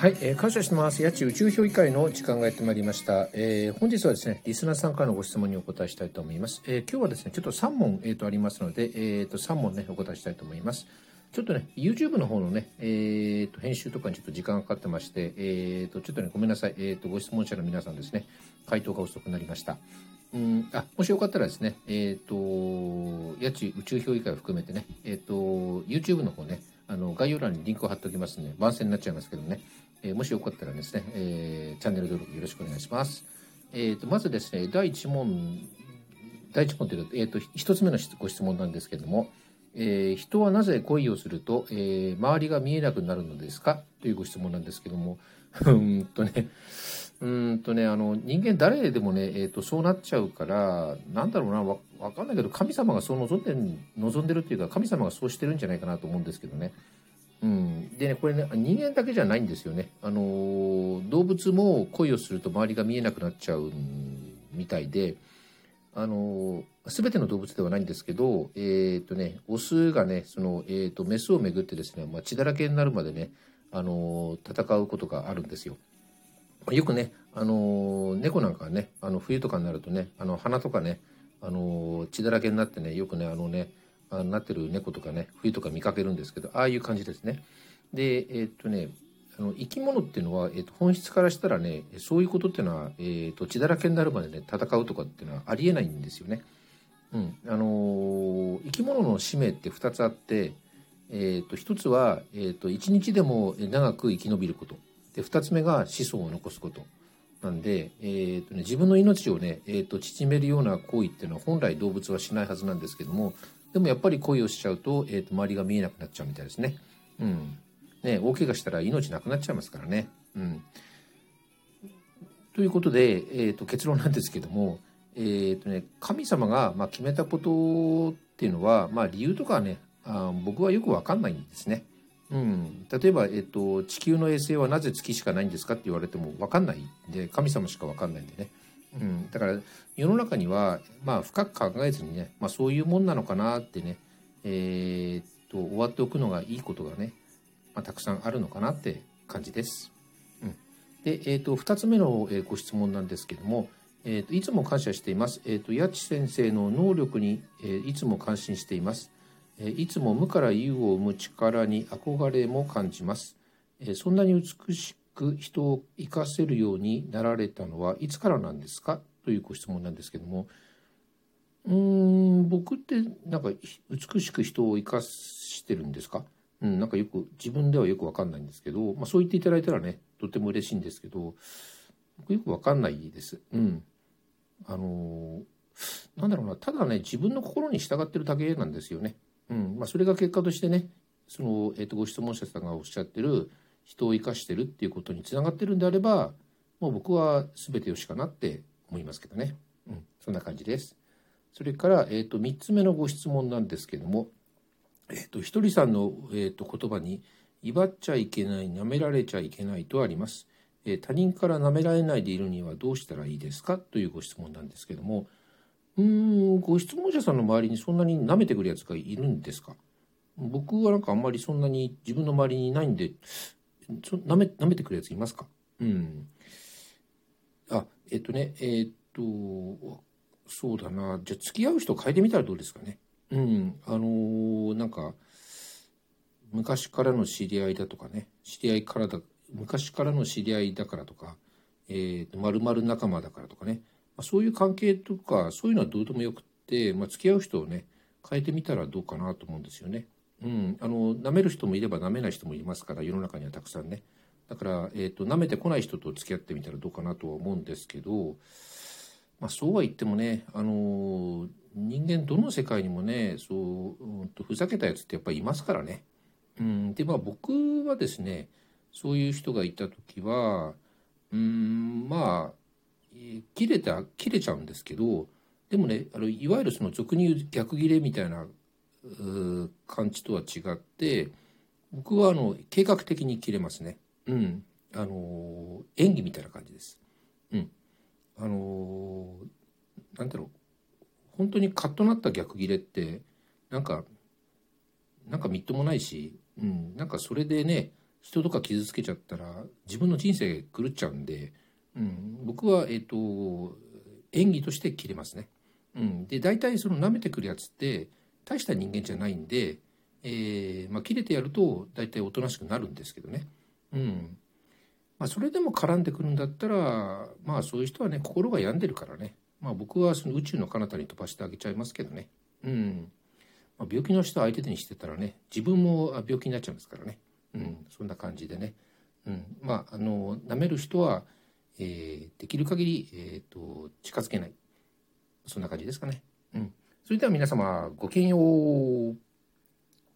はい、えー、感謝してます。八千宇宙評議会の時間がやってまいりました。えー、本日はですね、リスナーさんからのご質問にお答えしたいと思います。えー、今日はですね、ちょっと3問、えー、とありますので、えー、と3問ね、お答えしたいと思います。ちょっとね、YouTube の方のね、えー、と編集とかにちょっと時間がかかってまして、えー、とちょっとね、ごめんなさい。えー、とご質問者の皆さんですね、回答が遅くなりました。うん、あもしよかったらですね、えっ、と、八千宇宙評議会を含めてね、えっ、と、YouTube の方ね、あの概要欄にリンクを貼っておきますので、番宣になっちゃいますけどね、えーもしよかったらですね、えーチャンネル登録よろしくお願いします。えっ、と、まずですね、第1問、第1問というか、えっ、と、1つ目のご質問なんですけども、えー人はなぜ恋をすると、えー周りが見えなくなるのですか？というご質問なんですけども、うんとね、うんとね、あの、人間誰でもね、えっ、と、そうなっちゃうから、なんだろうな、わわかんないけど、神様がそう望んでる、望んでるっていうか、神様がそうしてるんじゃないかなと思うんですけどね。うん、でねこれね人間だけじゃないんですよね、あのー動物も恋をすると周りが見えなくなっちゃうみたいで、あのー全ての動物ではないんですけど、えーとね、オスがねその、えー、とメスをめぐってですね、まあ、血だらけになるまでね、あのー戦うことがあるんですよ。よくね、あのー猫なんかはねあの冬とかになるとねあの鼻とかね、あのー血だらけになってねよくねあのねあなってる猫とかね冬とか見かけるんですけどああいう感じですね。でえーっとねあの生き物っていうのは、えーっと本質からしたらねそういうことっていうのは、えーっと血だらけになるまでね戦うとかっていうのはありえないんですよね。うんあのー生き物の使命って2つあって、えっと1つは、えっと1日でも長く生き延びることで2つ目が子孫を残すこと。なんで、えーとね、自分の命をね、えー、と縮めるような行為っていうのは本来動物はしないはずなんですけどもでもやっぱり恋をしちゃうと,、えー、と周りが見えなくなっちゃうみたいですね。うん、ね大怪我したら命なくなっちゃいますからね。うん、ということで、えー、と結論なんですけども、えーとね、神様が、まあ、決めたことっていうのは、まあ、理由とかはねあ僕はよく分かんないんですね。うん、例えば、えっと、地球の衛星はなぜ月しかないんですかって言われても分かんないんで神様しか分かんないんでね、うん、だから世の中には、まあ、深く考えずにね、まあ、そういうもんなのかなってね、えーっと終わっておくのがいいことがね、まあ、たくさんあるのかなって感じです。うん、で、えーっと2つ目のご質問なんですけども、えーっといつも感謝しています。えっと八千先生の能力に、えいつも感心しています。えいつも無から有を生む力に憧れも感じます。えそんなに美しく人を生かせるようになられたのはいつからなんですか？というご質問なんですけどもうーん僕ってなんか美しく人を生かしてるんですか？うん、なんかよく自分ではよくわかんないんですけど、まあ、そう言っていただいたらねとても嬉しいんですけど僕よくわかんないです。うん、あのーなんだろうなただね自分の心に従ってるだけなんですよね。まあ、それが結果としてねその、えー、とご質問者さんがおっしゃってる人を生かしてるっていうことにつながってるんであればもう僕は全てよしかなって思いますけどね、うん、そんな感じです。それから、えー、と3つ目のご質問なんですけども、えー、とひとりさんの、えー、と言葉に「威張っちゃいけない舐められちゃいけない」とあります。えー他人から舐められないでいるにはどうしたらいいですか？というご質問なんですけどもうんご質問者さんの周りにそんなに舐めてくるやつがいるんですか？僕はなんかあんまりそんなに自分の周りにいないんでそ舐め舐めてくるやついますか？うん。あえっとねえっとそうだな。じゃあ付き合う人変えてみたらどうですかね？うん。あのーなんか昔からの知り合いだとかね。知り合いからだ昔からの知り合いだからとか。えーと〇〇仲間だからとかね、そういう関係とかそういうのはどうでもよくって、まあ、付き合う人をね変えてみたらどうかなと思うんですよね。うん、あの舐める人もいれば舐めない人もいますから世の中にはたくさんねだから、えー、と舐めてこない人と付き合ってみたらどうかなとは思うんですけど、まあ、そうは言ってもねあの人間どの世界にもねそう、うんとふざけたやつってやっぱりいますからね。うん、でまあ僕はですねそういう人がいた時はうんまあ切れた切れちゃうんですけどでもねあのいわゆるその俗に言う逆切れみたいな感じとは違って僕はあの計画的に切れますね。うん、あの演技みたいな感じです。うん、あのなんだろう本当にカッとなった逆切れってなんかなんかみっともないし、うん、なんかそれでね人とか傷つけちゃったら自分の人生狂っちゃうんで、うん、僕は、えっ、と、演技として切れますね。うん、で大体その舐めてくるやつって大した人間じゃないんで、えーまあ、切れてやると大体おとなしくなるんですけどね。うんまあ、それでも絡んでくるんだったらまあそういう人はね心が病んでるからね、まあ、僕はその宇宙の彼方に飛ばしてあげちゃいますけどね。うんまあ、病気の人相手にしてたらね自分も病気になっちゃうんですからね。うん、そんな感じでね。うん、まああの舐める人は、えー、できる限り、えーと近づけないそんな感じですかね。うん。それでは皆様、ごきげんよう。